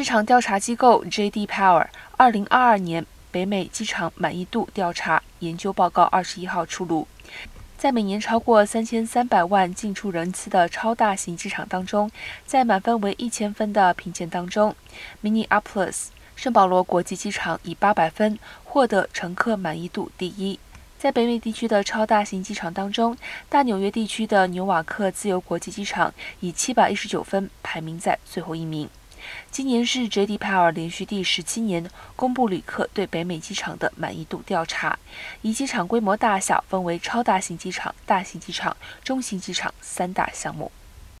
市场调查机构 J.D. Power 二零二二年北美机场满意度调查研究报告二十一号出炉。在每年超过三千三百万进出人次的超大型机场当中，在满分为一千分的评鉴当中，Minneapolis 圣保罗国际机场以八百分获得乘客满意度第一。在北美地区的超大型机场当中，大纽约地区的纽瓦克自由国际机场以七百一十九分排名在最后一名。今年是 J.D. Power 连续第十七年公布旅客对北美机场的满意度调查，以机场规模大小分为超大型机场、大型机场、中型机场三大项目。